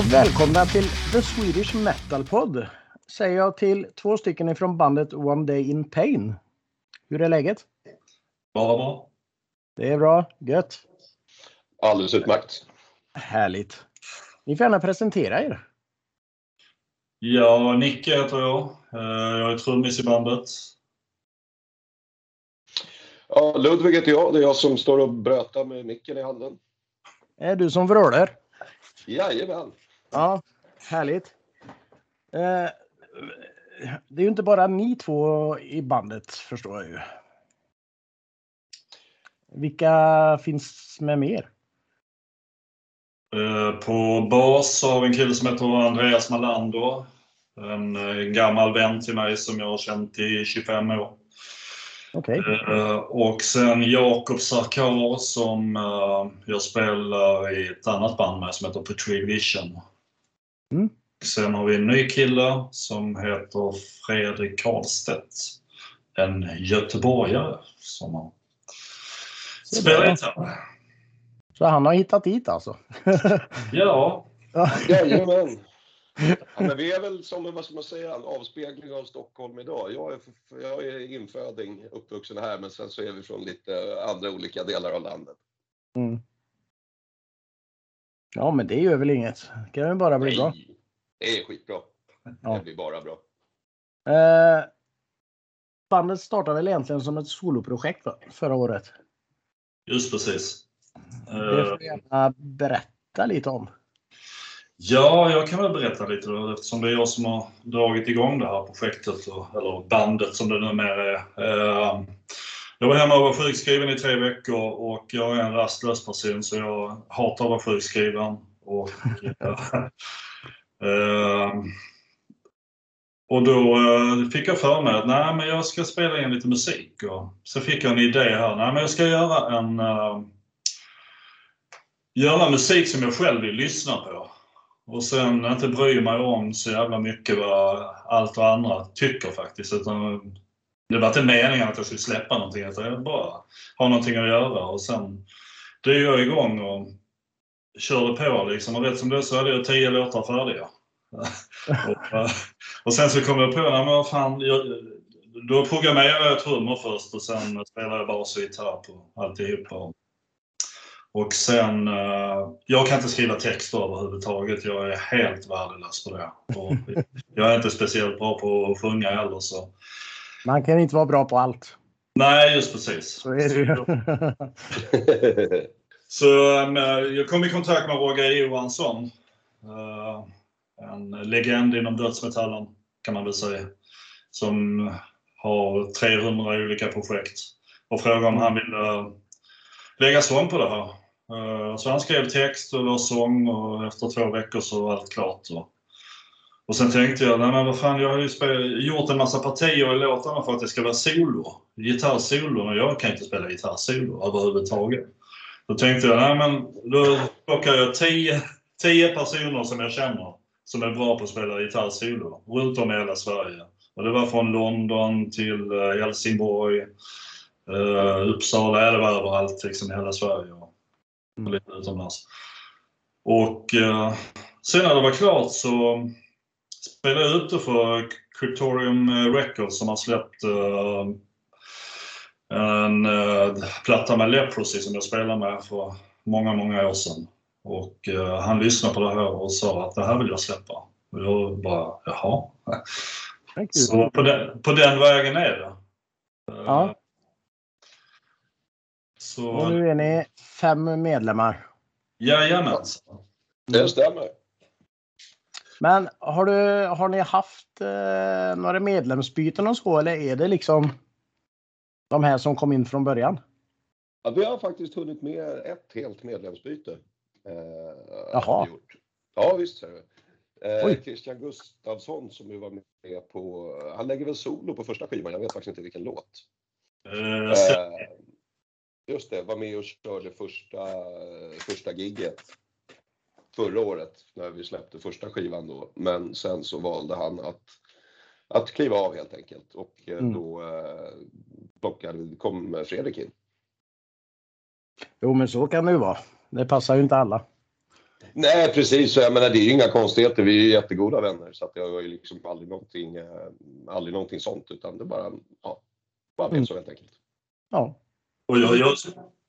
och välkomna till The Swedish Metal Pod. Säger jag till två stycken ifrån bandet One Day In Pain. Hur är läget? Bara bra. Det är bra. Gött. Alldeles utmärkt. Härligt. Ni får gärna presentera er. Ja, Nicke heter jag. Eh, Jag är trummis i bandet. Ja, Ludvig heter jag. Det är jag som står och brötar med micken i handen. Är du som vrålar? Jajamän. Ja, härligt. Eh, Det är ju inte bara ni två i bandet förstår jag ju. Vilka finns med mer? Eh, På bas har vi en kille som heter Andreas Malander. En eh, gammal vän till mig som jag har känt i 25 år. Okej. Eh, Och sen Jakob Sarkar som jag spelar i ett annat band med som heter Petri Vision. Mm. Sen har vi en ny kille som heter Fredrik Karlstedt. En göteborgare som har bra. gitarr. Så han har hittat dit alltså? Ja, Ja. Jajamän. Ja, men vi är väl som vad ska man säga, en avspegling av Stockholm idag. Jag är, jag är inföding, uppvuxen här, men sen så är vi från lite andra olika delar av landet. Mm. Ja, men det gör väl inget. Det kan väl bara bli bra. Nej, det är skitbra. Ja. Det blir bara bra. Eh, bandet startade väl egentligen som ett soloprojekt förra året. just precis. Det Eh, får du gärna berätta lite om. Ja, jag kan väl berätta lite då, eftersom det är jag som har dragit igång det här projektet, och, eller bandet som det numera är. Jag var hemma och var sjukskriven i tre veckor och jag är en rastlös person så jag hatar att vara sjukskriven. Och, eh, och då eh, fick jag för mig att nej, men jag ska spela in lite musik. Och så fick jag en idé här. Nej, men jag ska göra en uh, göra musik som jag själv vill lyssna på. Och sen inte bry mig om så jävla mycket vad allt och andra tycker faktiskt. Utan det var inte meningen att jag skulle släppa någonting utan jag bara ha någonting att göra. Och sen drog jag igång och körde på liksom. Och rätt som det så hade jag tio låtar färdiga. och, eh, och sen så kom jag på, nej men fan. Jag, då programmerade jag trummor först och sen spelade jag bas och gitarr på alltihopa. Och sen, eh, jag kan inte skriva texter överhuvudtaget. Jag är helt värdelös på det. Och jag är inte speciellt bra på att sjunga heller. Så. Man kan inte vara bra på allt. Nej, just precis. Så är det ju. Så jag kom i kontakt med Roger Johansson. Uh, en legend inom dödsmetallen kan man väl säga. Som har 300 olika projekt. Och frågade om han ville lägga sång på det här. Uh, så han skrev text och la sång och efter två veckor så var allt klart. Och, sen tänkte jag, nej men vad fan, jag har ju spel- gjort en massa partier i låtarna för att det ska vara solo. Gitarrsolo och jag kan inte spela gitarrsolo överhuvudtaget. Då tänkte jag, nej men då plockar jag tio, tio personer som jag känner som är bra på att spela gitarrsolo runt om i hela Sverige. Och det var från London till eh, Helsingborg, eh, Uppsala, ja, det var överallt liksom i hela Sverige och och lite utomlands. Och eh, sen när det var klart så spelade jag ut det för Cryptorium Records som har släppt eh, en eh, platta med Leprosy som jag spelade med för många, många år sedan. Och eh, han lyssnade på det här och sa att det här vill jag släppa. Och jag bara, jaha. Så på den, på den vägen är det. Eh, Ja. Så, Och nu är ni fem medlemmar. jajamensan. Det stämmer. Men har, du, har ni haft eh, några medlemsbyten och så eller är det liksom de här som kom in från början? Ja, vi har faktiskt hunnit med ett helt medlemsbyte. Eh, Jaha. gjort. Ja, visst ser du. Eh. Christian Gustafsson som ju var med på, han lägger väl solo på första skivan, jag vet faktiskt inte vilken låt. Eh, Eh, just det, var med och körde första, första gigget förra året när vi släppte första skivan då. Men sen så valde han att, att kliva av helt enkelt och eh, Mm. då eh, plockade, kom Fredrik in. Jo, men så kan det ju vara. Det passar ju inte alla. Nej, precis. Jag menar, det är ju inga konstigheter. Vi är ju jättegoda vänner så att jag har ju liksom aldrig någonting, eh, aldrig någonting sånt utan det bara, ja, bara blev Mm. så helt enkelt. Ja. Och jag, jag,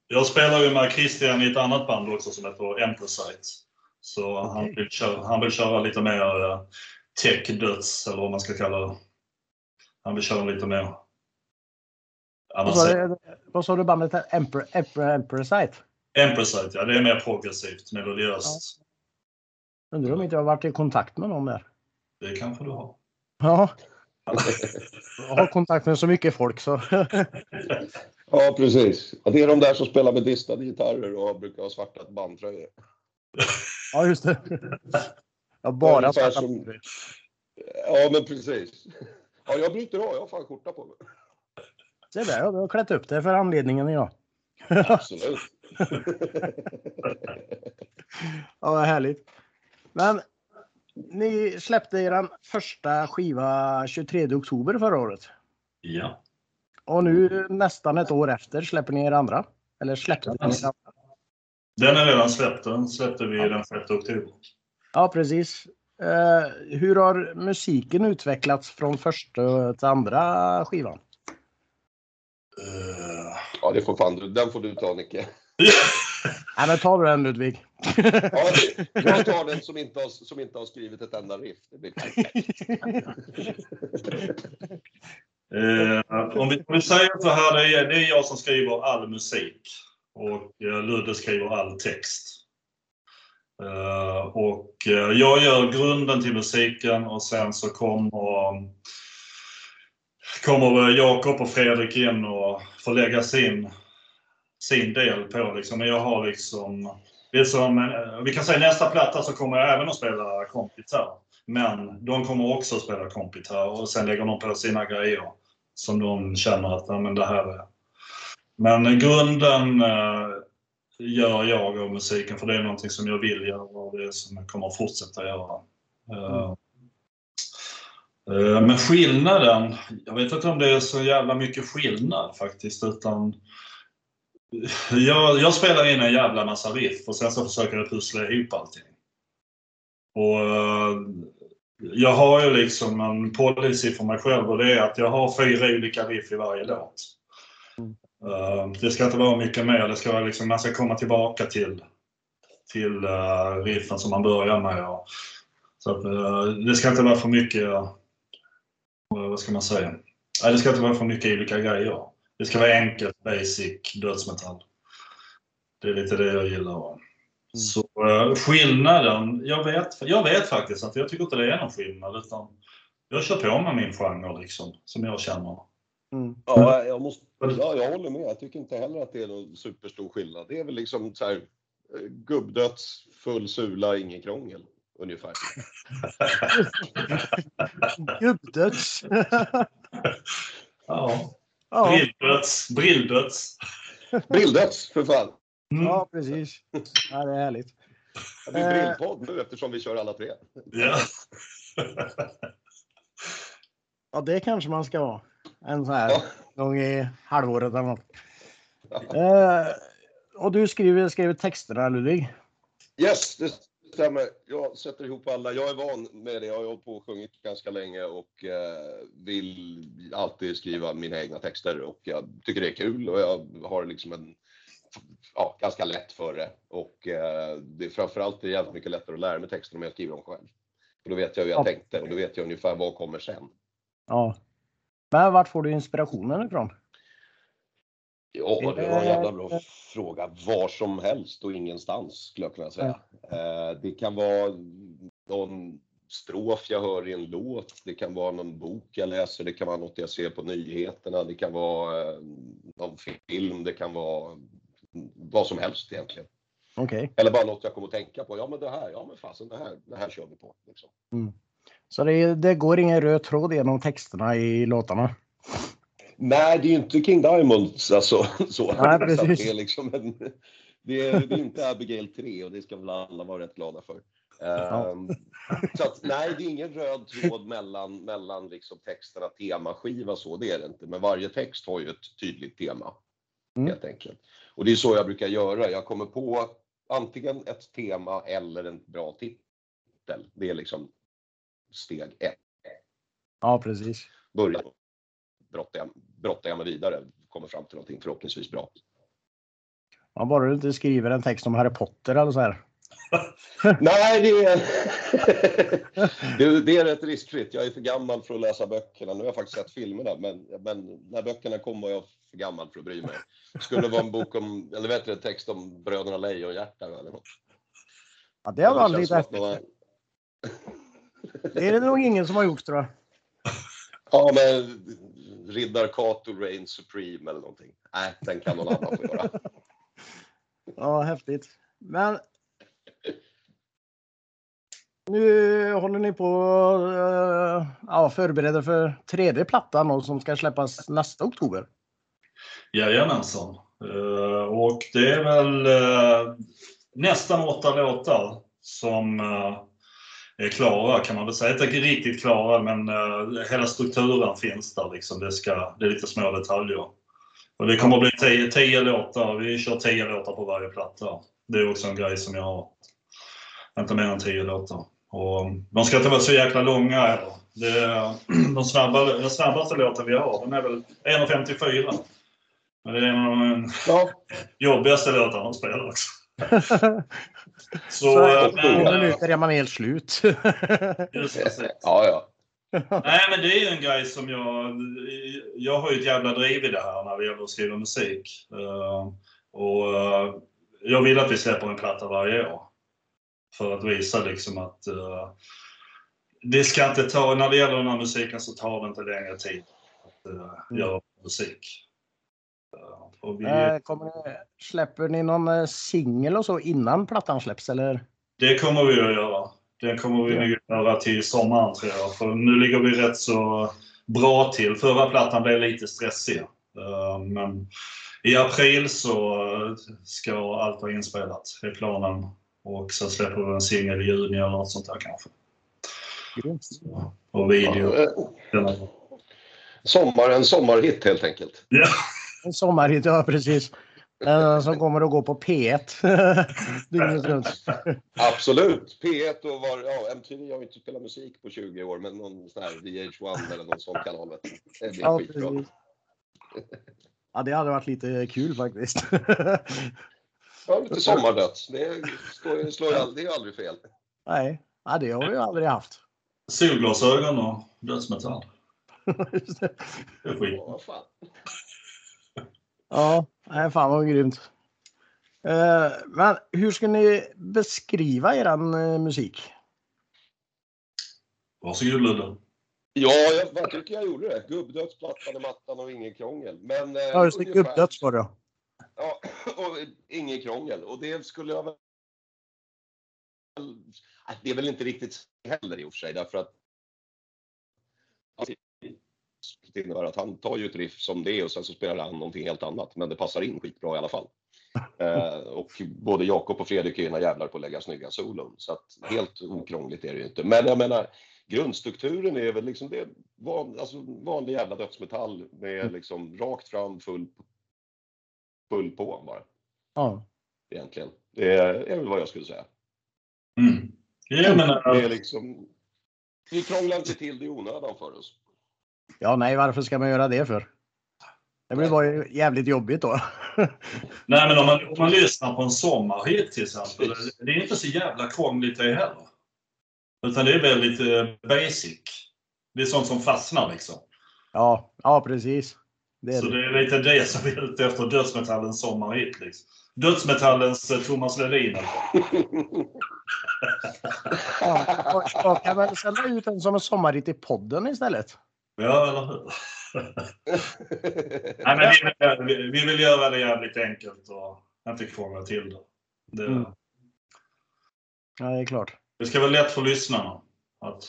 jag spelar ju med Christian i ett annat band också som heter Empressite. Så han, Okej. vill köra, han vill köra lite mer uh, tech-döds, eller vad man ska kalla det. Han vill köra lite mer Vad sa, du, vad sa du bandet? Emperor, Emperor, Emperor Empressite, ja det är mer progressivt, melodiöst. Undrar om inte jag har varit i kontakt med någon där. Det kanske du har. Ja, jag har kontakt med så mycket folk så. Ja, precis. Ja, det är de där som spelar med distade gitarrer och brukar ha svarta bandtröjor. Ja, just det. Jag bara svarta som- Ja, men precis. Ja, jag bryter av. Jag har fan skjorta på mig. Se där, du har klätt upp det för anledningen idag. Absolut. Ja, vad härligt. Men ni släppte er första skiva 23 oktober förra året. Ja. Och nu nästan ett år efter släpper ni er andra. Eller släppte ni er andra. Den är redan släppt. Den släppte vi den 6 oktober. Ja, precis. Eh, hur har musiken utvecklats från första till andra skivan? Eh, Ja, det får fan du. Den får du ta, Nicke. Nej, men ta du den Ludvig. Ja, jag tar den som inte har, som inte har skrivit ett enda riff. Det blir Eh, om, vi, om vi säger så här, det är, det är jag som skriver all musik och eh, Ludde skriver all text. Eh, och eh, jag gör grunden till musiken och sen så kommer, kommer Jakob och Fredrik in och får lägga sin, sin del på. Liksom. Men jag har liksom, liksom, vi kan säga nästa platta så kommer jag även att spela kompgitarr. Men de kommer också att spela kompgitarr och sen lägger de på sina grejer som de känner att ja, men det här är... Men grunden eh, gör jag av musiken för det är någonting som jag vill göra och det är som jag kommer att fortsätta göra. Mm. eh, men skillnaden, jag vet inte om det är så jävla mycket skillnad faktiskt utan jag, jag spelar in en jävla massa riff och sen så försöker jag pussla ihop allting. Och eh, jag har ju liksom en policy för mig själv och det är att jag har fyra olika riff i varje låt. Mm. Eh, Det ska inte vara mycket mer. Det ska vara liksom, man ska komma tillbaka till, till eh, riffen som man börjar med. Så att, eh, det ska inte vara för mycket, vad ska man säga? Nej, det ska inte vara för mycket olika grejer. Det ska vara enkelt, basic dödsmetall. Det är lite det jag gillar. va. Så skillnaden, jag vet, jag vet faktiskt att jag tycker inte det är någon skillnad utan jag kör på med min genre liksom, som jag känner. Mm. Ja, jag, måste, ja, jag håller med. Jag tycker inte heller att det är någon superstor skillnad. Det är väl liksom så här, eh, gubbdöds, full sula, ingen krångel. Ungefär. Gubbdöds. Ja. ja, Brilldöds, brilldöds. Brilldöds, för fan! Mm. ja, precis. Ja, det är härligt. Det blir Eh. brillpodd nu eftersom vi kör alla tre. Ja. Ja, det kanske man ska ha. En sån här Ja. gång i halvåret eller något. Eh, och du skriver, skriver texterna Ludvig? Yes, det stämmer. Jag sätter ihop alla. Jag är van med det. Jag har hållit på och sjungit ganska länge och eh, vill alltid skriva mina egna texter och jag tycker det är kul och jag har liksom en ja, ganska lätt för det och eh, det är framförallt det är jävligt mycket lättare att lära mig texten om jag skriver dem själv. För då vet jag hur jag Ja. tänkte och då vet jag ungefär vad kommer sen. Ja. Men vart får du inspirationen ifrån? Ja, det var en jävla bra fråga. Var som helst och ingenstans skulle jag kunna säga. Eh, Det kan vara någon strof jag hör i en låt. Det kan vara någon bok jag läser. Det kan vara något jag ser på nyheterna. Det kan vara eh, någon film. Det kan vara vad som helst egentligen. Okej. Eller bara något jag kommer att tänka på. Ja, men det här, ja men fasen, det här, det här kör vi på. Liksom. Så det, det går ingen röd tråd genom texterna i låtarna? Nej, det är ju inte King Diamonds alltså. Så. Nej, Så precis. det, är liksom en, det, är, det är inte Abigail 3 och det ska väl alla vara rätt glada för. Ehm, så att, nej, det är ingen röd tråd mellan, mellan liksom texterna, temaskiva så, det är det inte. Men varje text har ju ett tydligt tema. Mm. Helt enkelt. Och det är så jag brukar göra. Jag kommer på antingen ett tema eller en bra titel. Det är liksom steg ett. Ja, precis. Börja brottar brottar jag mig vidare, kommer fram till någonting förhoppningsvis bra. Ja, bara du inte skriver en text om Harry Potter eller så här. Nej, det är, det, det är rätt riskfritt. Jag är för gammal för att läsa böckerna. Nu har jag faktiskt sett filmerna, men, men när böckerna kom var jag för gammal för att bry mig. Det skulle vara en bok om, eller vet du, en text om bröderna Lejonhjärta eller något. Ja, det har Det känns lite häftigt. Det är det nog ingen som har gjort tror jag. Ja, men Riddar Kato Reign Supreme eller någonting. Nej, den kan någon annan få göra. Ja, häftigt. Men nu håller ni på uh, ja, förbereder för tredje plattan som ska släppas nästa oktober. Jajamensan. Eh, Och det är väl eh, nästan åtta låtar som eh, klara kan man väl säga. Inte riktigt klara men eh, hela strukturen finns där liksom. Det, ska, det är lite små detaljer. Och det kommer att bli tio, tio låtar. Vi kör tio låtar på varje platta. Det är också en grej som jag har. Inte mer än tio låtar. Och de ska inte vara så jäkla långa heller. Det de snabba, den snabbaste låten vi har, den är väl 1.54. Men det är en av de Ja, jobbigaste låtarna att spela också. Så, Så eh, men, två eh, minuter är man helt slut. just ja, ja. Nej, men det är ju en grej som jag... Jag har ju ett jävla driv i det här när det gäller att skriva musik. Eh, och eh, jag vill att vi släpper en platta varje år. För att visa liksom att eh, det ska inte ta... När det gäller den här musiken så tar det inte längre tid att uh, göra musik. Och vi, Eh, Kommer ni, släpper ni någon eh, singel och så innan plattan släpps eller? Det kommer vi att göra. Det kommer vi nog göra till sommaren tror jag. För nu ligger vi rätt så bra till. Förra plattan blev lite stressig. Eh, Men i april så ska allt vara inspelat. Är planen. Och sen släpper vi en singel i juni eller något sånt där kanske. Och video. Ja, Sommar, en sommarhit helt enkelt. Ja, En sommarhit, ja precis. Den som kommer att gå på P1 dygnet runt. Absolut. P1 och var, ja, MTV har inte spelat musik på 20 år, men någon sån här VH1 eller någon sån kanal. Det blir Ja, skitbra. precis. Ja, det hade varit lite kul faktiskt. Ja, lite sommardött. Det, slår, all- det är ju aldrig fel. Nej, ja, det har vi ju aldrig haft. solglasögon och dödsmetall. Just det. Det är skit. Ja. Ja, nej, fan vad grymt. Eh, Men hur ska ni beskriva eran eh, musik? Varsågod Ludde. Ja, jag, vad tycker jag gjorde det? Gubbdöds, plattan i mattan och ingen krångel. Men, eh, Ja, just det. ungefär- Gubbdöds var det. Ja, och ingen krångel. Och det skulle jag väl... Det är väl inte riktigt heller i och för sig, därför att... Det innebär att han tar ju ett riff som det är och sen så spelar han någonting helt annat. Men det passar in skitbra i alla fall. Eh, och både Jakob och Fredrik är ena jävlar på att lägga snygga solon. Så att helt okrångligt är det ju inte. Men jag menar, grundstrukturen är väl liksom det van, alltså vanlig jävla dödsmetall med liksom rakt fram full, full på bara Ja. egentligen. Det är, är väl vad jag skulle säga. Mm. Jag menar, Det är liksom, vi krånglar inte till det i onödan för oss. Ja, nej, varför ska man göra det för? Det blir bara jävligt jobbigt då. Nej, men om man, om man lyssnar på en sommarhit till exempel, det är inte så jävla krångligt det heller. Utan det är väldigt basic. Det är sånt som fastnar liksom. Ja, ja precis. Det är Så det. det är lite det som vi är ute efter, dödsmetallens sommarhit. Liksom. Dödsmetallens eh, Thomas Ledin. Ja, jag kan väl sända ut den som en sommarhit i podden istället. Ja, eller hur? Nej, men vi, vill- vi vill göra det jävligt enkelt och inte krångla till det. Det, Mm. Ja, det är klart. det ska vara lätt för lyssnarna att,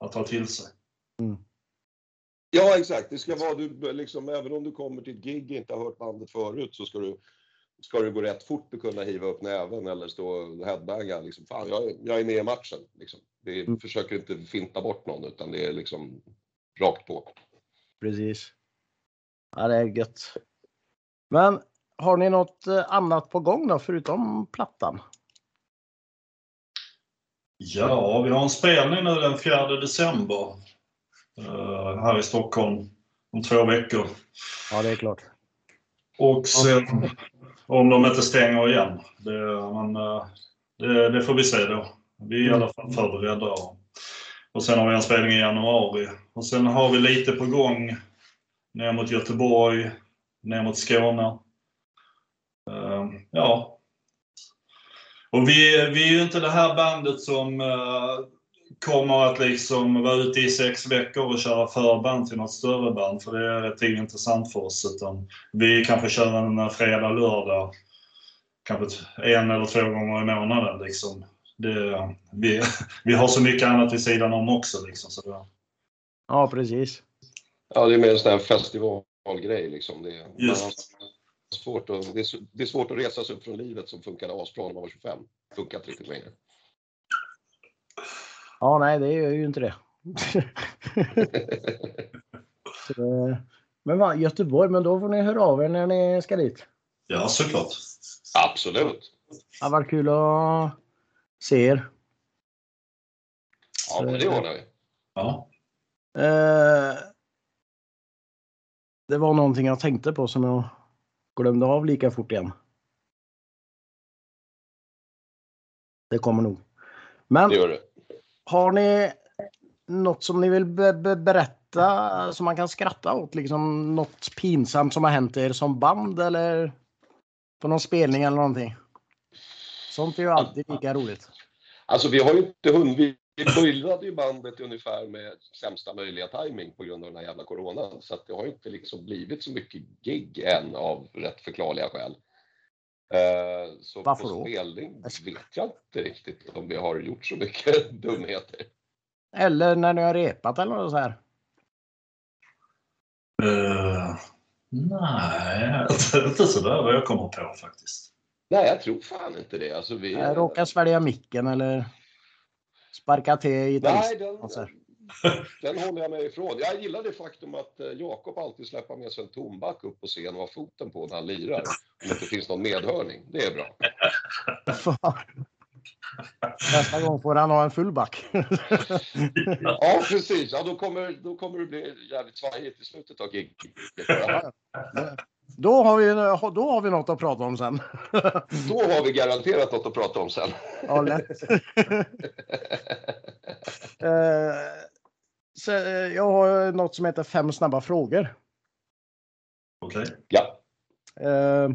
att ta till sig. Ja, exakt. Det ska vara, du, liksom, även om du kommer till ett gig och inte har hört bandet förut så ska du, ska det gå rätt fort att kunna hiva upp näven eller stå och headbanga. Liksom, Fan, jag, är- jag är med i matchen. Liksom. Det är, Mm. försöker inte finta bort någon utan det är liksom rakt på. Precis. Ja, det är gött. Men har ni något eh, annat på gång då, förutom plattan? Ja, vi har en spelning nu den 4 december uh, här i Stockholm om två veckor. Ja, det är klart. Och sen om de inte stänger igen. Det, men, uh, det, det, får vi se då. Vi är i alla fall förberedda. Och och sen har vi en spelning i januari. Och sen har vi lite på gång ner mot Göteborg, ner mot Skåne. Ehm, ja. Och vi, vi är ju inte det här bandet som eh, kommer att liksom vara ute i sex veckor och köra förband till något större band, för det är rätt intressant för oss. Utan vi kanske kör en fredag, lördag, kanske en eller två gånger i månaden. Liksom. Det, vi, vi har så mycket annat vid sidan om också. Liksom, så det... Ja, precis. Ja, det är mer en sån här festivalgrej liksom. Det, Just. Svårt att, det, är, det är svårt att resa sig upp från livet som funkade asbra när man var 25. Funkar inte riktigt längre. Ja, nej, det gör ju inte det. Så, men va, Göteborg, men då får ni höra av er när ni ska dit. Ja, såklart. Absolut. Det har varit kul att se er. Ja, men det ordnar vi. Ja. Eh, det var någonting jag tänkte på som jag glömde av lika fort igen. Det kommer nog. Men det gör det. har ni något som ni vill be be berätta som man kan skratta åt? Liksom något pinsamt som har hänt er som band eller på någon spelning eller någonting? Sånt är ju alltid lika roligt. Alltså vi har ju inte hunnit. Vi började ju bandet ungefär med sämsta möjliga timing på grund av den här jävla coronan. Så att det har inte liksom blivit så mycket gig än av rätt förklarliga skäl. Eh, så Varför på då? spelning vet jag inte riktigt om vi har gjort så mycket dumheter. Eller när ni har repat eller något så här. Uh, nej, inte sådär vad jag kommer på faktiskt. Nej, jag tror fan inte det. Alltså, vi, Jag råkar svälja micken eller sparka till i Nej, den, och så här. den håller jag mig ifrån. Jag gillar det faktum att eh, Jakob alltid släpper med sig en tomback upp på scen och har foten på när han lirar. Om det inte finns någon medhörning. Det är bra. Nästa gång får han ha en full back. Ja, precis. Ja, då, kommer, då kommer det bli jävligt svajigt i slutet av giget. Då har, vi, då har vi något att prata om sen. Då har vi garanterat något att prata om sen. Ja, lätt. Eh, så, eh, jag har något som heter fem snabba frågor. Okej. Ja. Eh,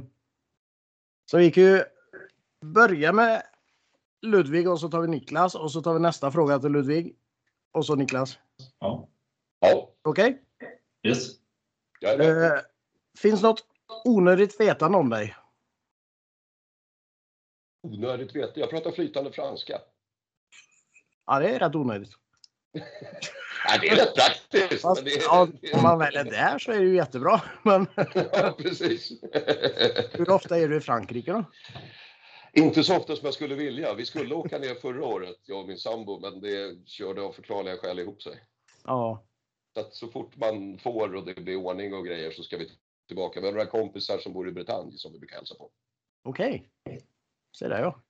Så vi kan ju börja med Ludvig och så tar vi Niklas och så tar vi nästa fråga till Ludvig. Och så Niklas. Ja. Ja, Okej? Yes. jag är med. Finns något onödigt vetande om dig? Onödigt vet jag. pratar flytande franska. Ja, det är rätt onödigt. Nej, det är rätt praktiskt. Fast, är, ja, det om man väl är där så är det ju jättebra. Men ja, precis. hur ofta är du i Frankrike då? Inte så ofta som jag skulle vilja. Vi skulle åka ner förra året, jag och min sambo, men det körde av förklarliga skäl ihop sig. Ja, Så att så fort man får och det blir ordning och grejer så ska vi tillbaka. Vi har några kompisar som bor i Bretagne som vi brukar hälsa på. okej. Se där ja.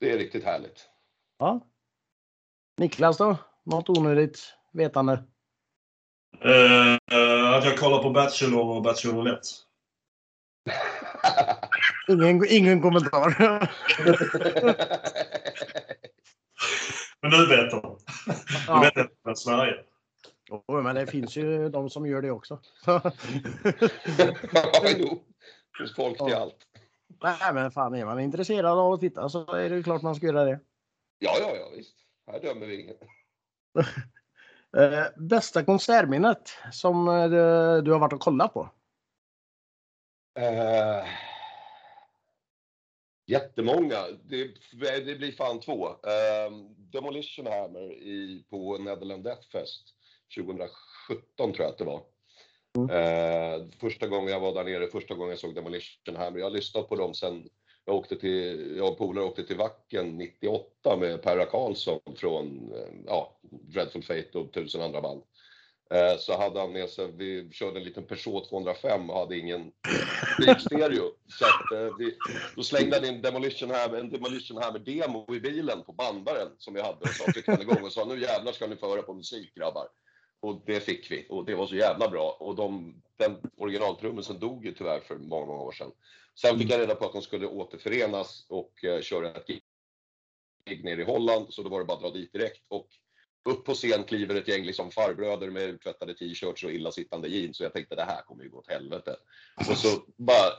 Det är riktigt härligt. ja. Niklas då? Något onödigt vetande? Eh, eh, att jag kollar på Bachelor och Bachelorette. Ingen, ingen kommentar. Men nu vet de. Nu vet jag från Sverige. Jo, men det finns ju de som gör det också. ja, jo. Det finns folk till Ja. allt. Nej, men fan är man intresserad av att titta så är det ju klart man ska göra det. Ja, ja, ja, visst. Här dömer vi ingen. Eh, bästa konsertminnet som eh, du har varit och kollat på? Eh, jättemånga. Det, det blir fan två. Eh, Demolition Hammer i, på Netherland Death Fest 2017 tror jag att det var. Eh, första gången jag var där nere, första gången jag såg Demolition Hammer. Jag har lyssnat på dem sen jag åkte till, jag och polare åkte till Wacken 98 med Perra Karlsson från, eh, ja, Dreadful Fate och tusen andra band. Eh, så hade han med sig, vi körde en liten Peugeot 205 och hade ingen bilstereo. Så att, eh, vi, då slängde han in Demolition Hammer, en Demolition Hammer-demo i bilen på bandaren som vi hade och så tryckte han igång och sa nu jävlar ska ni få höra på musik grabbar. Och det fick vi och det var så jävla bra. Och de, den originaltrummisen dog ju tyvärr för många, många år sedan. Sen fick jag reda på att de skulle återförenas och eh, köra ett gig nere i Holland, så då var det bara att dra dit direkt. Och upp på scen kliver ett gäng liksom farbröder med uttvättade t-shirts och illasittande jeans. Så jag tänkte det här kommer ju gå åt helvete. Och så bara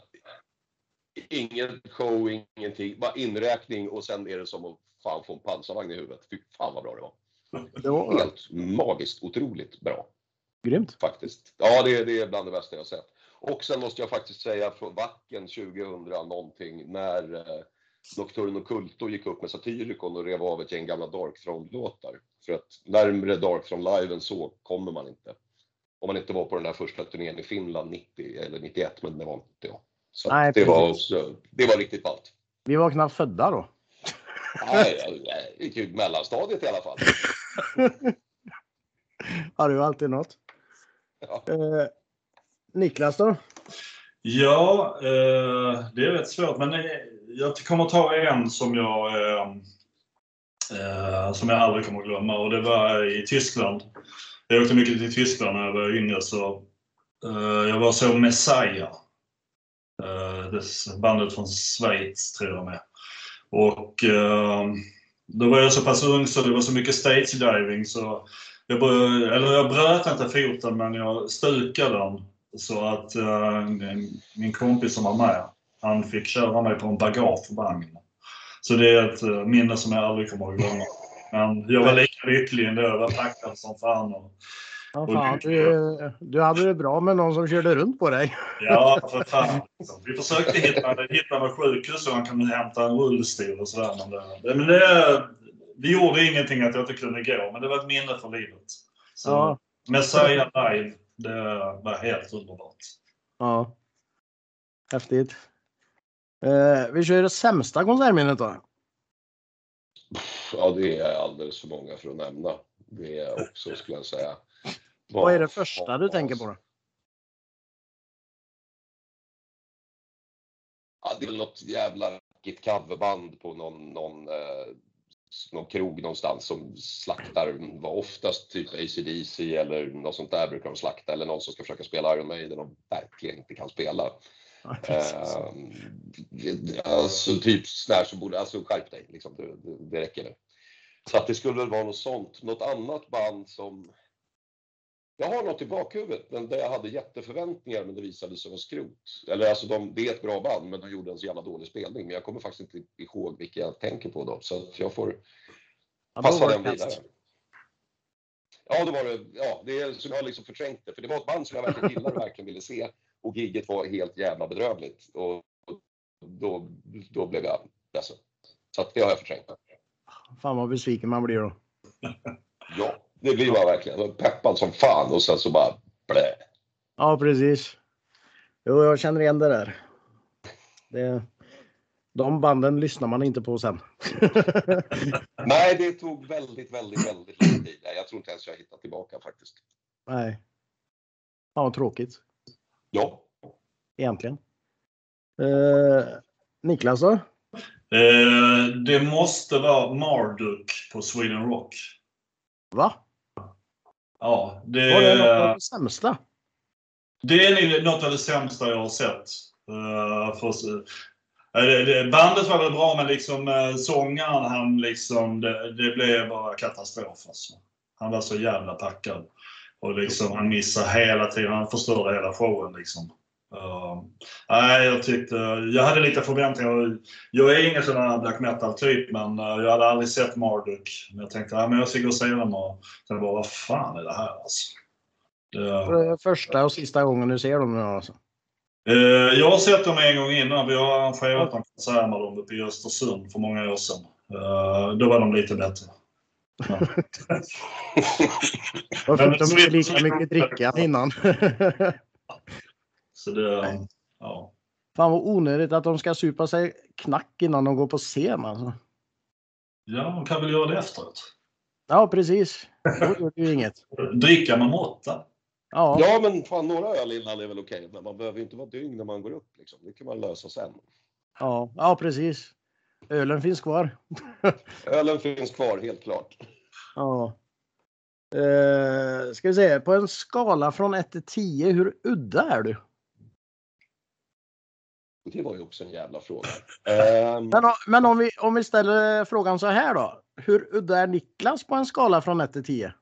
ingen show, ingenting, bara inräkning och sen är det som att fan få en pansarvagn i huvudet. Fy fan vad bra det var. Det var helt magiskt otroligt bra. Grymt. Faktiskt. Ja, det, det är bland det bästa jag sett. Och sen måste jag faktiskt säga från Vacken 2000 någonting när eh, Nocturno Culto gick upp med Satyricon och rev av ett gäng gamla Darkthrone-låtar. För att närmre Darkthrone-live än så kommer man inte. Om man inte var på den där första turnén i Finland 90 eller 91, men det var inte jag. Så Nej, det, var, så, det var riktigt ballt. Vi var knappt födda då. Nej, gick ju mellanstadiet i alla fall. Har du alltid något. Ja. Eh, Niklas då? Ja, eh, det är rätt svårt, men jag kommer ta en som jag, eh, eh, som jag aldrig kommer att glömma och det var i Tyskland. Jag åkte mycket till Tyskland när jag var yngre så eh, jag var så Messiah. Eh, bandet från Schweiz tror jag med. Och eh, då var jag så pass ung så det var så mycket stage diving så jag, eller jag bröt inte foten men jag stukade den. Så att uh, min kompis som var med, han fick köra mig på en bagagevagn. Så det är ett uh, minne som jag aldrig kommer att glömma. Men jag var lika lycklig ändå. Jag var packad som fan. Och, ja, fan du, du hade det bra med någon som körde runt på dig. Ja, för fan. Vi försökte hitta, hitta något sjukhus så han kunde hämta en rullstol och sådär. Men det, men det, det gjorde ingenting att jag inte kunde gå, men det var ett minne för livet. Så, ja. Messiah live, det var helt underbart. Ja. Häftigt. Eh, vi kör det sämsta konsertminnet då. Ja, det är alldeles för många för att nämna. Det är också, skulle jag säga. Vad är det första du tänker på då? Ja, det är något jävla coverband på någon, någon eh, någon krog någonstans som slaktar, var oftast typ ACDC eller något sånt där brukar de slakta eller någon som ska försöka spela Iron Maiden och verkligen inte kan spela. Uh, alltså typ sådär som borde, alltså skärp dig liksom, det, det, det räcker nu. Så att det skulle väl vara något sånt. Något annat band som jag har något i bakhuvudet, men där jag hade jätteförväntningar men det visade sig vara skrot. Eller alltså, de, det är ett bra band, men de gjorde en så jävla dålig spelning. Men jag kommer faktiskt inte ihåg vilka jag tänker på då, så att jag får ja, passa den vidare. Ja, då var det, ja, det är som jag har liksom förträngt det. För det var ett band som jag verkligen gillade och verkligen ville se. Och giget var helt jävla bedrövligt. Och då, då blev jag ledsen. Så att det har jag förträngt. Fan vad besviken man blir då. ja. Det blir man verkligen. Peppad som fan och sen så bara blä. Ja, precis. Jo, jag känner igen det där. Det, de banden lyssnar man inte på sen. Nej, det tog väldigt, väldigt, väldigt lång tid. Jag tror inte ens jag hittat tillbaka faktiskt. Nej. Vad tråkigt. Ja. Egentligen. Eh, Niklas då? Eh, det måste vara Marduk på Sweden Rock. Va? Ja, det, Var det något av det sämsta? Det är något av det sämsta jag har sett. Uh, för, uh, det, bandet var väl bra, men liksom uh, sångaren, han liksom, det, det blev bara katastrof. Alltså. Han var så jävla packad. Och liksom, han missade hela tiden. Han förstörde hela showen. Liksom. Uh, nej, jag tyckte... Jag hade lite förväntningar. Jag är ingen sån här black metal-typ, men uh, jag hade aldrig sett Marduk. Men jag tänkte att ja, jag ska gå och se dem och sen bara, vad fan är det här alltså? Det, första och sista gången du ser dem nu alltså? Uh, jag har sett dem en gång innan. Vi har arrangerat en konsert med dem uppe i Östersund för många år sedan. då var de lite bättre. Ja. Varför fick de inte lika mycket dricka innan? Så det, ja. Fan vad onödigt att de ska supa sig knack innan de går på scen alltså. Ja, de kan väl göra det efteråt. Ja, precis. Då gör det ju inget. Dricka med måtta. Ja, Ja, men fan några öl innan är väl okej. Men man behöver ju inte vara dyng när man går upp. Liksom. Det kan man lösa sen. ja, ja, precis. Ölen finns kvar. Ölen finns kvar, helt klart. Ja. Eh, ska vi se, på en skala från 1 till 10, hur udda är du? Det var ju också en jävla fråga. Ehm, Men, men om, vi, om vi ställer frågan så här då. Hur udda är Niklas på en skala från 1 till 10?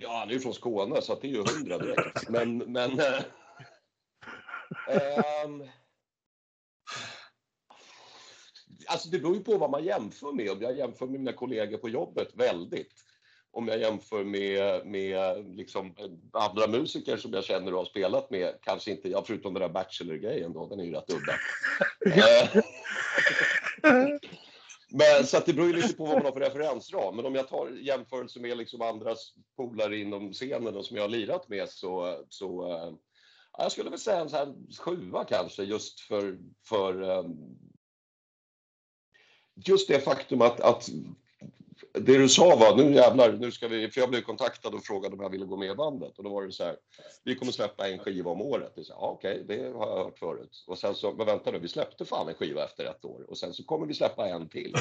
ja, han är ju från Skåne så att det är ju hundra direkt. Men, men... ehm, alltså det beror ju på vad man jämför med. Om jag jämför med mina kollegor på jobbet, väldigt. Om jag jämför med, med liksom andra musiker som jag känner och har spelat med, kanske inte, ja, förutom den där Bachelor-grejen då, den är ju rätt udda. Eh, Men, så att det beror ju lite på vad man har för referensram. Men om jag tar jämförelse med liksom andras polare inom scenen och som jag har lirat med så, så eh, ja, jag skulle väl säga en sån sjua kanske just för, för eh, just det faktum att, att det du sa var nu jävlar, nu ska vi, för jag blev kontaktad och frågade om jag ville gå med i bandet och då var det så här, vi kommer släppa en skiva om året. Det är så här, ja, okej, det har jag hört förut. Och sen så, men vänta nu, vi släppte fan en skiva efter ett år och sen så kommer vi släppa en till.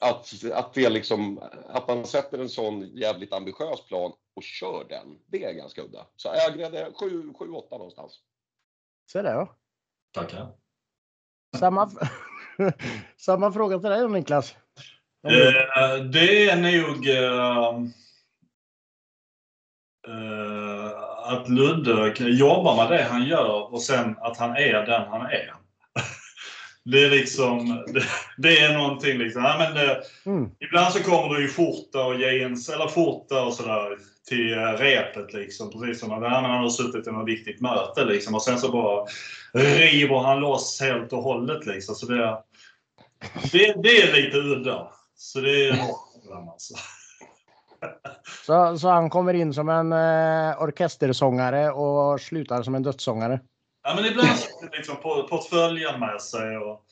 Att, att det liksom, att man sätter en sån jävligt ambitiös plan och kör den, det är ganska udda. Så jag grädde 7-8 någonstans. Så är det ja. Tackar. Samma, samma fråga till dig Niklas. Eh, det är nog eh, eh, att Ludde jobbar med det han gör och sen att han är den han är. Det är liksom, det, det är någonting liksom. Ja, men det, Mm. ibland så kommer du ju där och en, eller där och sådär till repet liksom. Precis som men han har suttit i något viktigt möte liksom och sen så bara river han loss helt och hållet liksom. Så det, det, det är lite udda. Så det är alltså. Så, så han kommer in som en eh, orkestersångare och slutar som en dödssångare. Ja, men ibland så är det liksom på, portföljen med sig och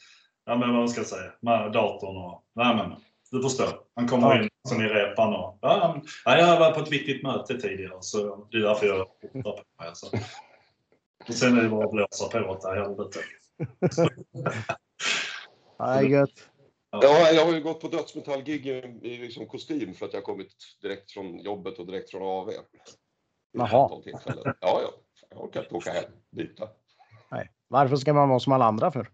ja, men vad ska jag säga, med datorn och nej, men du förstår. Han kommer Ja. in som i repan och ja, ja, jag var på ett viktigt möte tidigare så det är därför jag tittar på mig. Så. Och sen är det bara att blåsa på åt det här helvete. Ja, gött. Ja, jag har ju gått på dödsmetallgig i, i liksom kostym för att jag har kommit direkt från jobbet och direkt från AV. Jaha. Ja, ja. Jag orkar inte åka hem, byta. Nej. Varför ska man vara som alla andra för?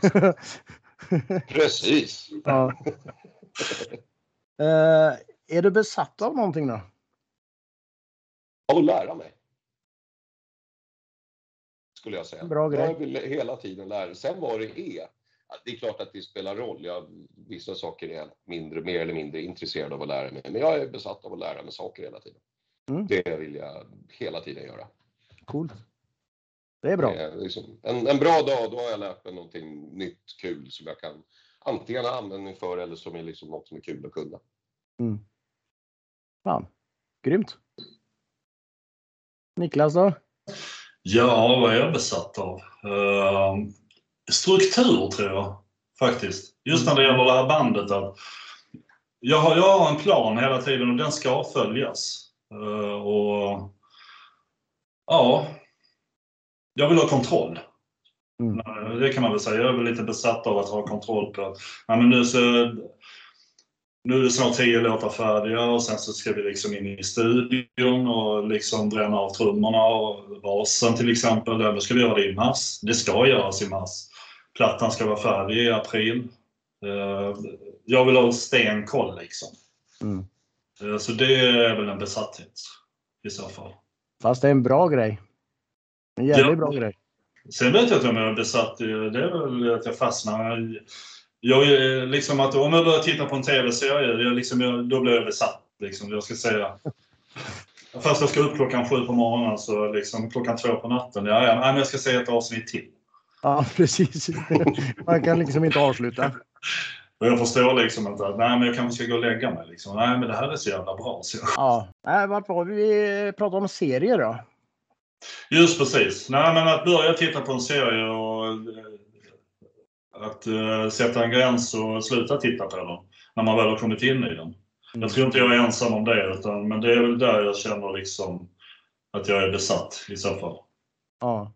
Precis. ja. eh, är du besatt av någonting då? Av att lära mig. Skulle jag säga. Bra grej. Jag vill hela tiden lära Sen vad det är. Det är klart att det spelar roll. Jag, vissa saker är jag mindre, mer eller mindre intresserad av att lära mig. Men jag är besatt av att lära mig saker hela tiden. Mm. Det vill jag hela tiden göra. Coolt. Det är bra. Det är liksom, en, en bra dag, då har jag lärt mig någonting nytt, kul som jag kan antingen ha användning för eller som är liksom något som är kul att kunna. Mm. Fan. Grymt. Niklas då? Ja, vad är jag besatt av? Uh, struktur tror jag faktiskt. Just när det gäller det här bandet. Att jag, har, jag har en plan hela tiden och den ska följas. Eh, och Ja, jag vill ha kontroll. Mm. Eh, Det kan man väl säga. Jag är väl lite besatt av att ha kontroll på att ja, men nu, så, nu är det snart tio låtar färdiga och sen så ska vi liksom in i studion och liksom bränna av trummorna och basen till exempel. Då ska vi göra det i mars. Det ska göras i mars. Plattan ska vara färdig i april. Eh, Jag vill ha stenkoll liksom. Mm. Eh, Så det är väl en besatthet i så fall. Fast det är en bra grej. En jävligt Ja. bra grej. Sen vet jag inte om jag är besatt. i- Det är väl att jag fastnar. Jag är liksom att om jag börjar titta på en TV-serie, jag liksom, jag, då blir jag besatt. Liksom. Jag ska säga. Fast jag ska upp klockan sju på morgonen så liksom klockan två på natten. Ja, ja, men jag ska se ett avsnitt till. Ja, precis. Man kan liksom inte avsluta. Och jag förstår liksom inte att nej, men jag kanske ska gå och lägga mig. Liksom. Nej, men det här är så jävla bra. Så. Ja. Nej, vart var vi? Pratade om serier då. Just precis. Nej, men att börja titta på en serie och eh, att eh, sätta en gräns och sluta titta på den när man väl har kommit in i den. Jag tror inte jag är ensam om det, utan, men det är väl där jag känner liksom att jag är besatt i så fall. Ja.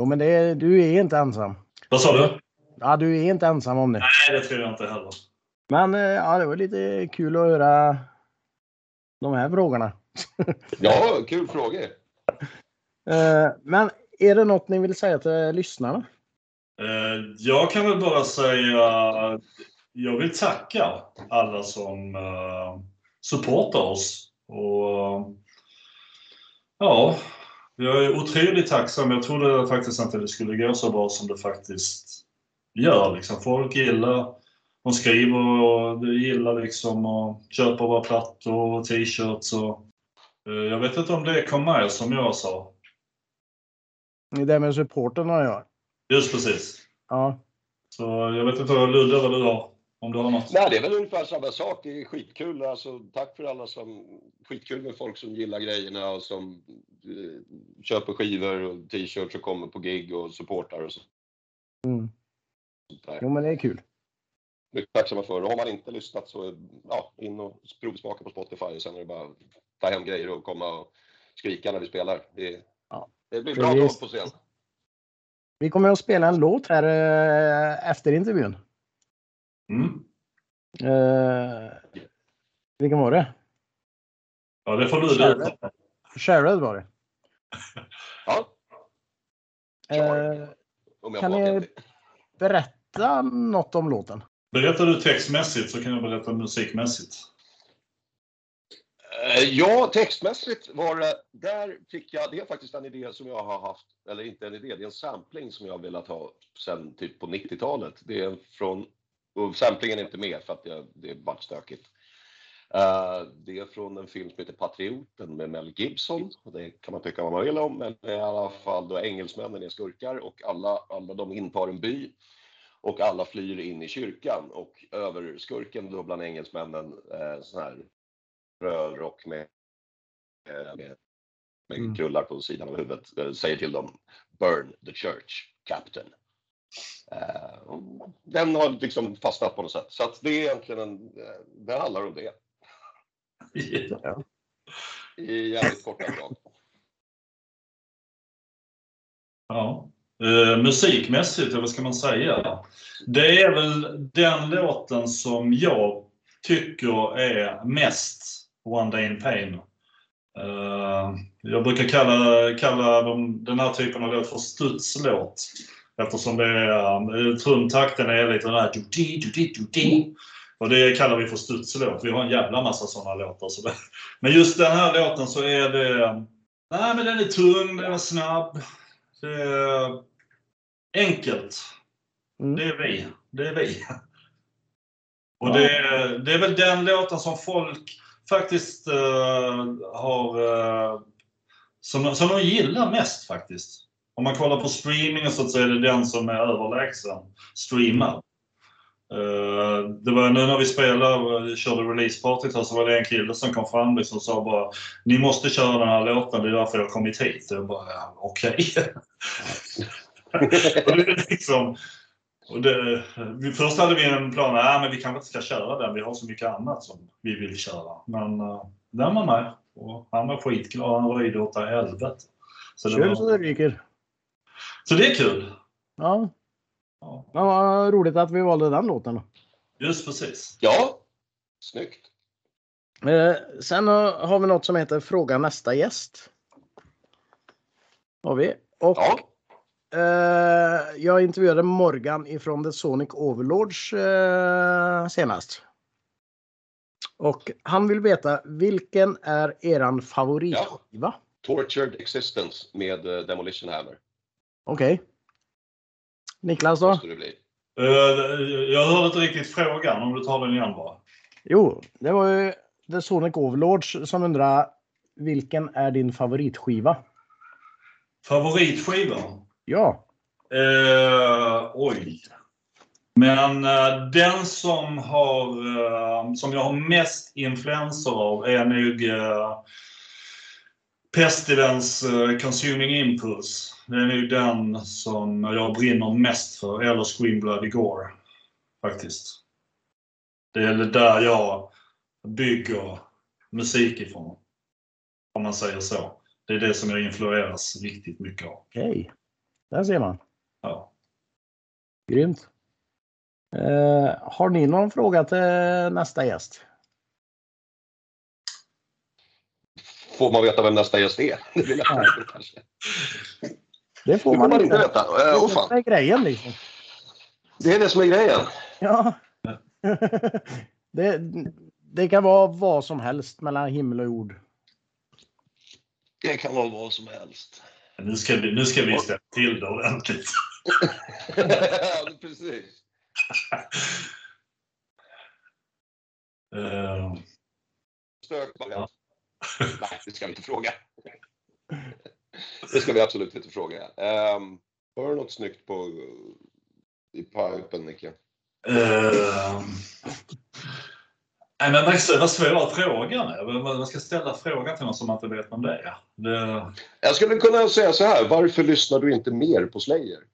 Jo, men det är, du är inte ensam. Vad sa du? Ja, du är inte ensam om det. Nej, det tror jag inte heller. Men eh, ja, det var lite kul att höra de här frågorna. Ja, kul frågor. Eh, Men är det något ni vill säga till lyssnarna? Eh, Jag kan väl bara säga jag vill tacka alla som supportar oss. Och, ja, jag är otroligt tacksam. Jag trodde faktiskt inte det skulle gå så bra som det faktiskt gör. Liksom. Folk gillar, de skriver och de gillar liksom och köper våra plattor och t-shirts. Och, eh, jag vet inte om det kom med som jag sa. Det där med supporterna gör. Just precis. Ja. Så jag vet inte Ludde vad du har. Om du har något? Nej, det är väl ungefär samma sak. Det är skitkul. Alltså, tack för alla som... Skitkul med folk som gillar grejerna och som eh, köper skivor och t-shirts och kommer på gig och supportar och sånt Mm. Jo, men det är kul. Mycket tacksamma för. Och har man inte lyssnat så ja, in och provsmaka på Spotify och sen är det bara att ta hem grejer och komma och skrika när vi spelar. Det, Ja. det blir bra vi- dag på scen. Vi kommer att spela en låt här eh, efter intervjun. Mm. Eh, vilken var det? Ja, det får du veta. Shared var det. Ja, Eh, Kan ni- berätta något om låten. Berättar du textmässigt så kan jag berätta musikmässigt. Eh, Ja, textmässigt var det, där fick jag, det är faktiskt en idé som jag har haft, eller inte en idé, det är en sampling som jag har velat ha sen typ på 90-talet. Det är från, och samplingen är inte med för att jag, det är bara stökigt. Eh, det är från en film som heter Patrioten med Mel Gibson. Och det kan man tycka vad man vill om, men i alla fall då engelsmännen är skurkar och alla, alla de intar en by. Och alla flyr in i kyrkan och över skurken då bland engelsmännen eh, sån här röd rock med, eh, med, med Mm. krullar på sidan av huvudet eh, säger till dem Burn the church, Captain. Eh, Den har liksom fastnat på något sätt. Så att det är egentligen en, eh, det handlar om det i jävligt korta drag. Ja. Eh, musikmässigt, vad ska man säga? Det är väl den låten som jag tycker är mest One Day in Pain. Eh, jag brukar kalla, kalla dem, den här typen av låt för studslåt. Eftersom det är, trumtakten är lite den här du-di, du-di, du-di. Och det kallar vi för studslåt. Vi har en jävla massa sådana låtar. Så det, men just den här låten så är det... Nej, men den är tung, den är snabb. Det är enkelt. Mm. Det är vi. Det är vi. Och det, det är väl den låten som folk faktiskt eh, har... eh, som, som de gillar mest faktiskt. Om man kollar på streaming och sånt så är det den som är överlägsen streamad. Eh, det var nu när vi spelade, körde releasepartyt här så var det en kille som kom fram liksom och sa bara Ni måste köra den här låten, det är därför jag har kommit hit. Jag bara, okej. är liksom, och det, vi, först hade vi en plan, nej men vi kanske inte ska köra den, vi har så mycket annat som vi vill köra. Men uh, den var med och han var skitglad, han röjde åt helvete. Kul så det ryker. Så det är kul. Ja. Ja, Men vad roligt att vi valde den låten. då. just precis. Ja, snyggt. Eh, sen har vi något som heter Fråga nästa gäst. Har vi. Och Ja, eh, jag intervjuade Morgan ifrån The Sonic Overlords eh, senast. Och han vill veta vilken är eran favoritskiva? Tortured Existence med eh, Demolition Hammer. Okej. Niklas då? Måste det bli. Eh, jag hörde inte riktigt frågan, om du tar den igen bara. Jo, det var ju The Sonic Overlords som undrar vilken är din favoritskiva? Favoritskiva? Ja. Eh, oj. Men eh, den som, har, eh, som jag har mest influenser av är nog Pestilence eh, Consuming Impulse. Det är nog den som jag brinner mest för, eller Scream Bloody Gore. Faktiskt. Det är där jag bygger musik ifrån. Om man säger så. Det är det som jag influeras riktigt mycket av. Okej. Där ser man. Ja. Grymt. Eh, har ni någon fråga till nästa gäst? Får man veta vem nästa gäst är? Det vill jag Nej. kanske. Det får Det man, man inte veta. Det Eh, är Åh det är grejen liksom. Det är det som är grejen. Ja. det, det kan vara vad som helst mellan himmel och jord. Det kan vara vad som helst. Nu ska vi, nu ska vi ställa till det ordentligt. ja, precis. Eh, Stökvariant. Nej, det ska vi inte fråga. Det ska vi absolut inte fråga. Um, har du något snyggt på i pipen, Nicke? eh, Nej, men vad, vad svår frågan är. Man- ska ställa frågan till någon som man inte vet vem det är. Det, Jag skulle kunna säga så här. Varför lyssnar du inte mer på Slayer?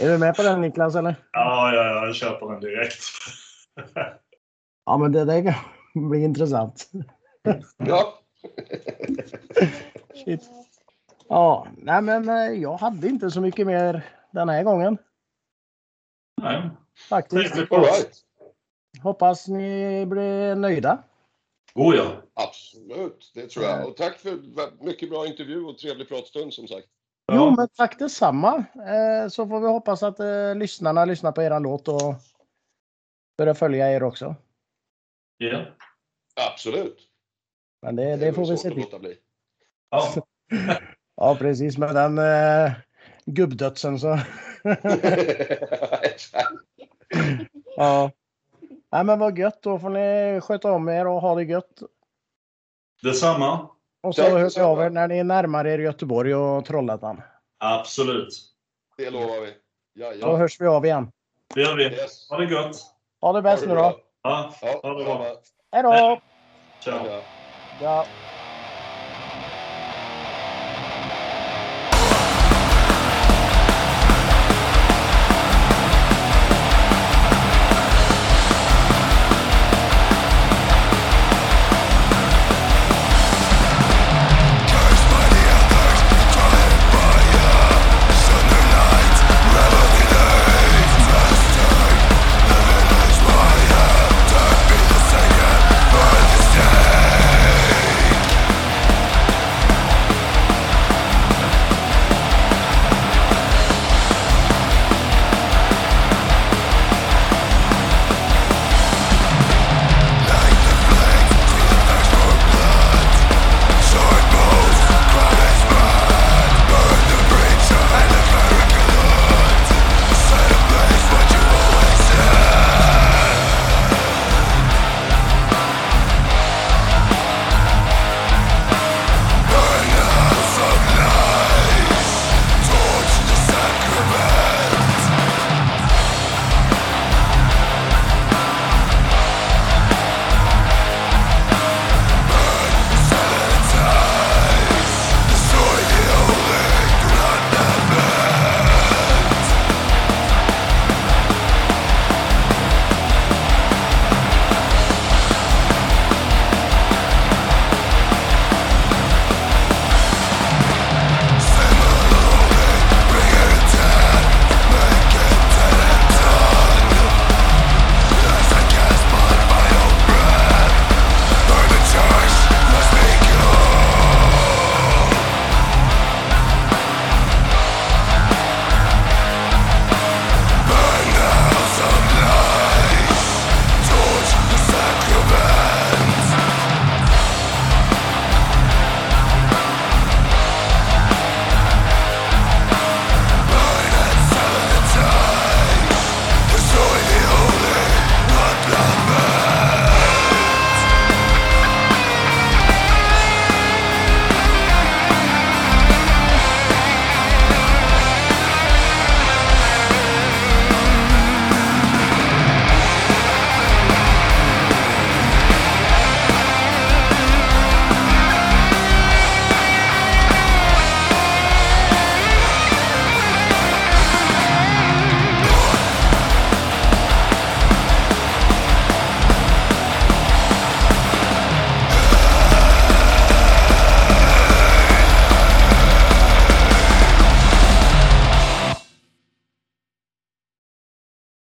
Är du med på den Niklas eller? ja, ja, ja, jag köper den direkt. Ja men det där kan bli intressant. Ja. Shit. Ja, nej men eh, jag hade inte så mycket mer den här gången Nej, faktiskt. right. Hoppas ni blir nöjda. Oh ja. Absolut, det tror jag. Och tack för mycket bra intervju och trevlig pratstund som sagt. Jo, ja. men tack detsamma. Eh, så får vi hoppas att eh, lyssnarna lyssnar på eran låt och börjar följa er också. Ja. Absolut. Men det, är det får vi se till. låta bli. Ja. Ja, precis. Med den eh, gubbdödsen så. Ja. Nej, men vad gött. Då får ni sköta om er och ha det gött. Detsamma. Och så hörs vi av er när ni närmar er Göteborg och Trollhättan. Absolut. Det lovar vi. Då Jajamän. hörs vi av igen. Det gör vi. Yes. Ha det gott. Ha det bäst nu då. Ja, ha det bra. Hej då! Ciao. Ja. Ja.